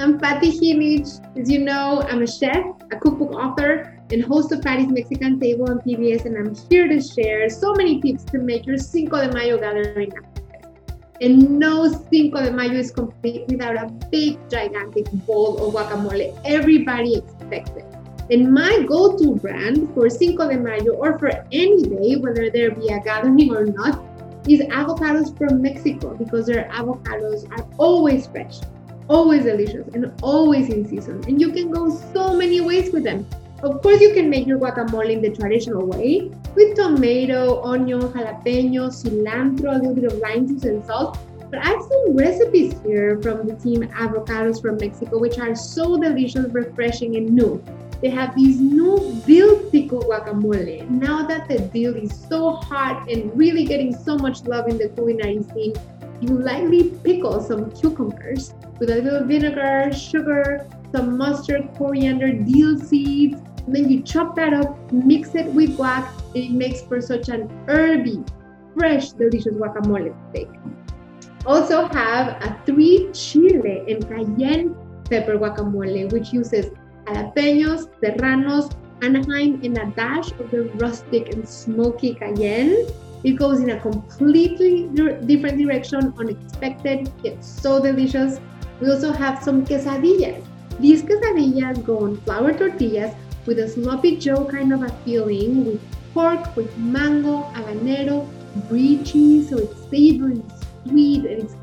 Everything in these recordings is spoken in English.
I'm Pati Jinich. As you know, I'm a chef, a cookbook author, and host of Pati's Mexican Table on PBS, and I'm here to share so many tips to make your Cinco de Mayo gathering and no Cinco de Mayo is complete without a big, gigantic bowl of guacamole. Everybody expects it. And my go to brand for Cinco de Mayo or for any day, whether there be a gathering or not, is avocados from Mexico because their avocados are always fresh, always delicious, and always in season. And you can go so many ways with them. Of course, you can make your guacamole in the traditional way with tomato, onion, jalapeno, cilantro, a little bit of lime juice and salt. But I have some recipes here from the team Avocados from Mexico, which are so delicious, refreshing, and new. They have these new dill pickle guacamole. Now that the dill is so hot and really getting so much love in the culinary scene, you lightly pickle some cucumbers with a little vinegar, sugar, some mustard, coriander, dill seeds, and then you chop that up, mix it with guac, and it makes for such an herby, fresh, delicious guacamole steak. Also have a three chile and cayenne pepper guacamole, which uses jalapenos, serranos, Anaheim, and a dash of the rustic and smoky cayenne. It goes in a completely different direction, unexpected, yet so delicious. We also have some quesadillas. These quesadillas go on flour tortillas with a sloppy joe kind of a feeling with pork, with mango, habanero, brie cheese, so it's savory, sweet, and it's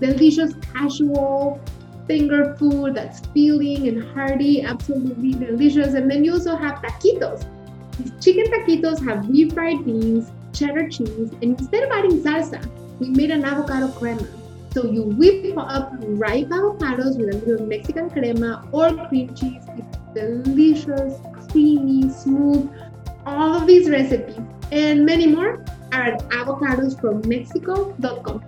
delicious, casual, finger food that's filling and hearty, absolutely delicious. And then you also have taquitos. These chicken taquitos have refried beans, cheddar cheese, and instead of adding salsa, we made an avocado crema. So you whip up ripe avocados with a little Mexican crema or cream cheese. It's delicious, creamy, smooth. All of these recipes and many more are at avocadosfrommexico.com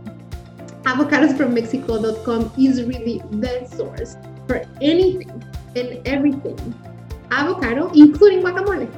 avocadosfrommexico.com is really the source for anything and everything avocado, including guacamole.